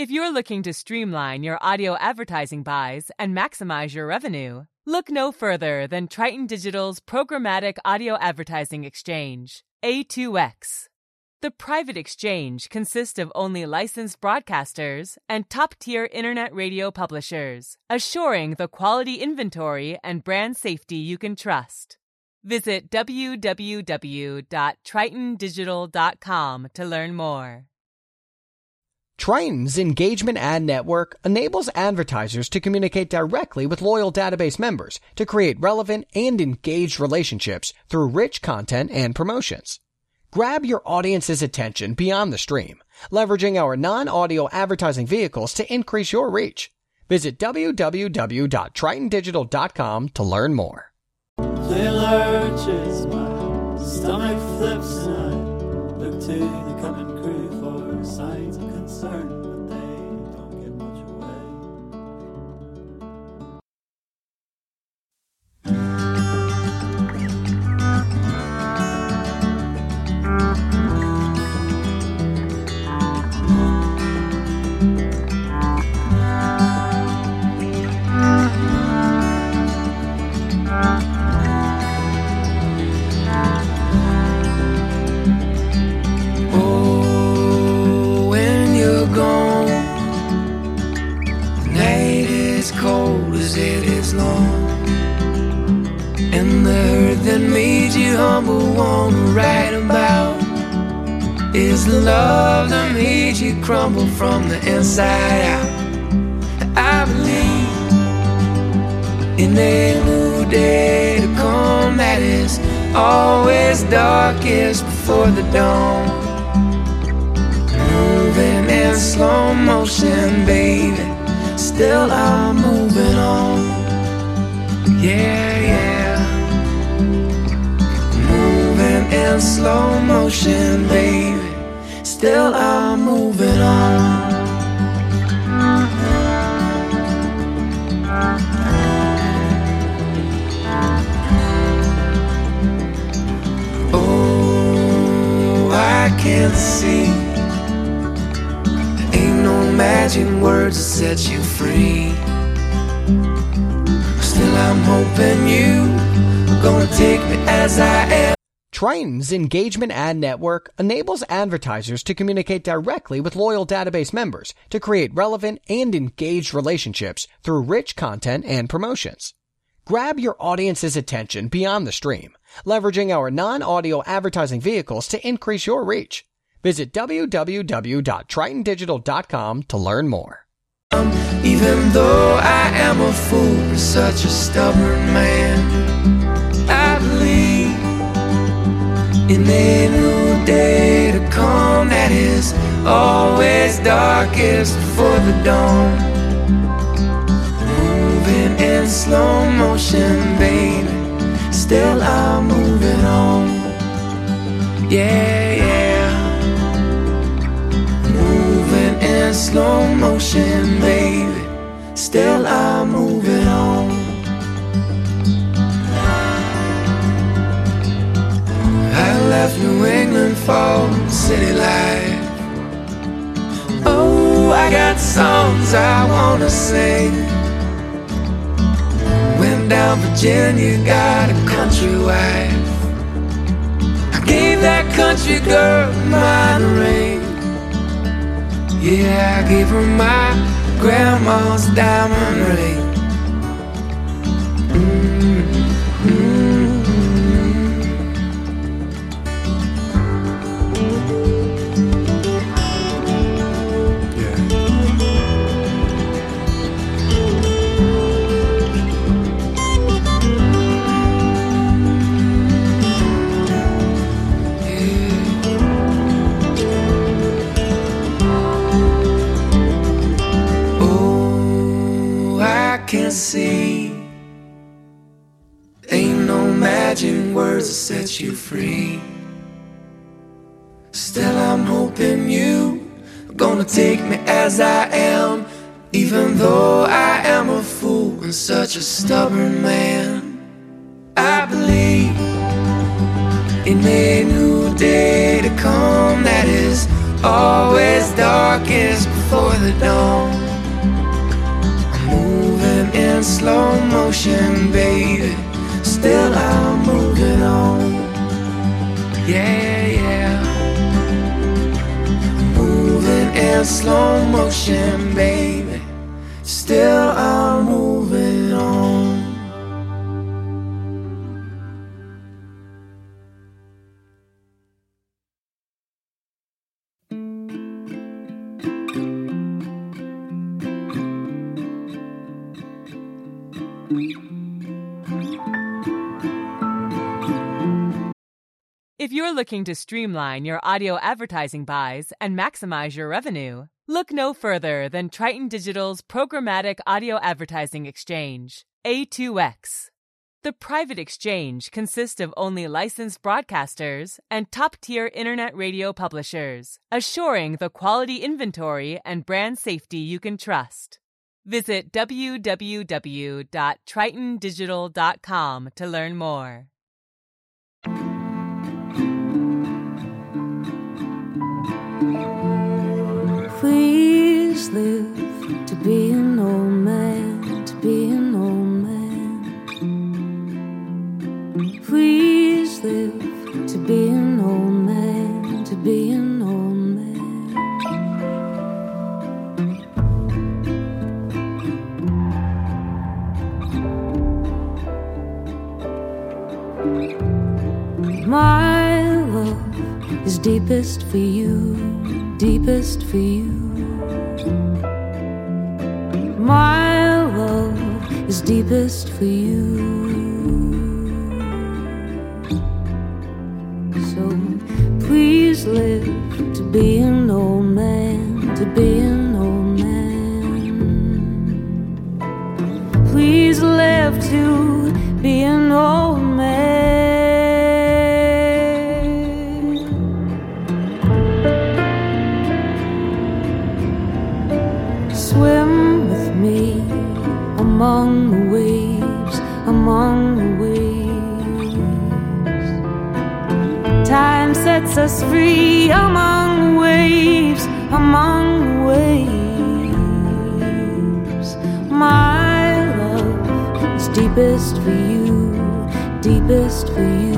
If you're looking to streamline your audio advertising buys and maximize your revenue, look no further than Triton Digital's programmatic audio advertising exchange, A2X. The private exchange consists of only licensed broadcasters and top tier internet radio publishers, assuring the quality inventory and brand safety you can trust. Visit www.tritondigital.com to learn more. Triton's engagement ad network enables advertisers to communicate directly with loyal database members to create relevant and engaged relationships through rich content and promotions. Grab your audience's attention beyond the stream, leveraging our non-audio advertising vehicles to increase your reach. Visit www.tritondigital.com to learn more. Stomach flips, and I look to the cabin crew for that made you humble won't write about is the love that made you crumble from the inside out. I believe in a new day to come that is always darkest before the dawn moving in slow motion, baby. Still I'm moving on. Yeah. In slow motion, baby. Still I'm moving on. Oh, I can't see. Ain't no magic words to set you free. Still, I'm hoping you gonna take me as I am. Triton's engagement ad network enables advertisers to communicate directly with loyal database members to create relevant and engaged relationships through rich content and promotions. Grab your audience's attention beyond the stream, leveraging our non-audio advertising vehicles to increase your reach. Visit www.tritondigital.com to learn more. Even though I am a fool such a stubborn man, in a new day to come that is always darkest before the dawn. Moving in slow motion, baby. Still I'm moving on. Yeah, yeah. Moving in slow motion, baby. Still I'm moving New England for city life. Oh, I got songs I wanna sing. Went down Virginia, got a country wife. I gave that country girl my ring. Yeah, I gave her my grandma's diamond ring. Set you free. Still, I'm hoping you are gonna take me as I am, even though I am a fool and such a stubborn man. I believe in a new day to come that is always darkest before the dawn. I'm moving in slow motion, baby. Still, slow motion, baby. Still, I'm If you're looking to streamline your audio advertising buys and maximize your revenue, look no further than Triton Digital's programmatic audio advertising exchange, A2X. The private exchange consists of only licensed broadcasters and top tier internet radio publishers, assuring the quality inventory and brand safety you can trust. Visit www.tritondigital.com to learn more. Deepest for you. My love is deepest for you. So please live to be an old man, to be deepest for you.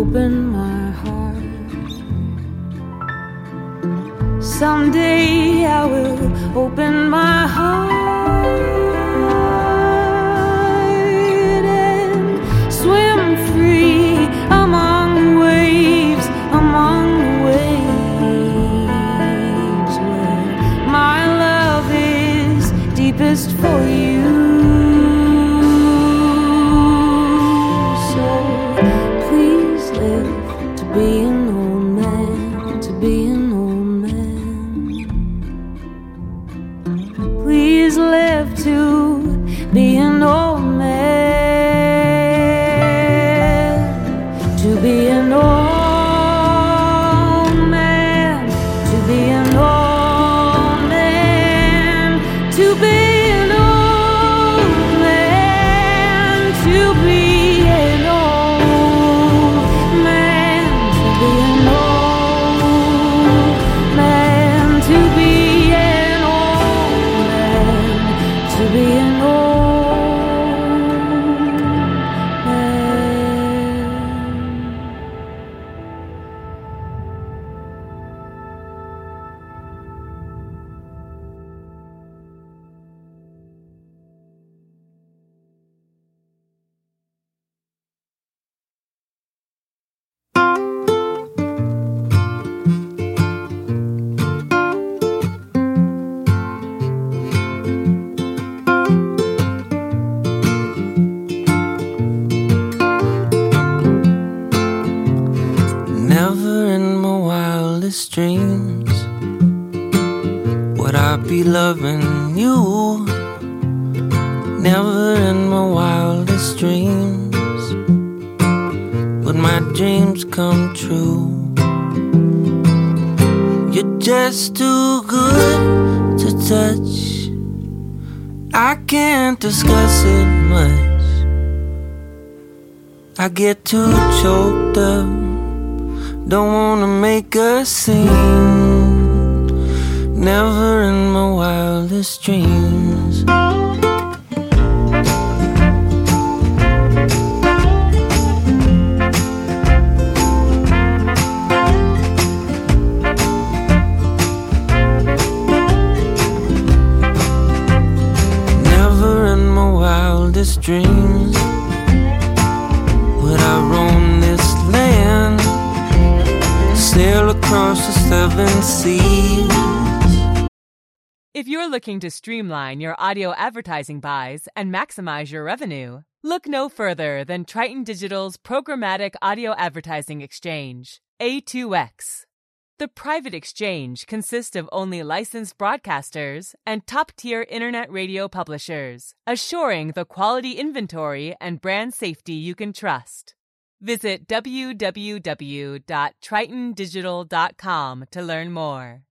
Open my heart. Someday I will open my heart and swim free among waves, among waves where my love is deepest for you. Loving you. Never in my wildest dreams would my dreams come true. You're just too good to touch. I can't discuss it much. I get too choked up. Don't wanna make a scene. Never in my wildest dreams. Never you're looking to streamline your audio advertising buys and maximize your revenue, look no further than Triton Digital's programmatic audio advertising exchange, A2X. The private exchange consists of only licensed broadcasters and top tier internet radio publishers, assuring the quality inventory and brand safety you can trust. Visit www.tritondigital.com to learn more.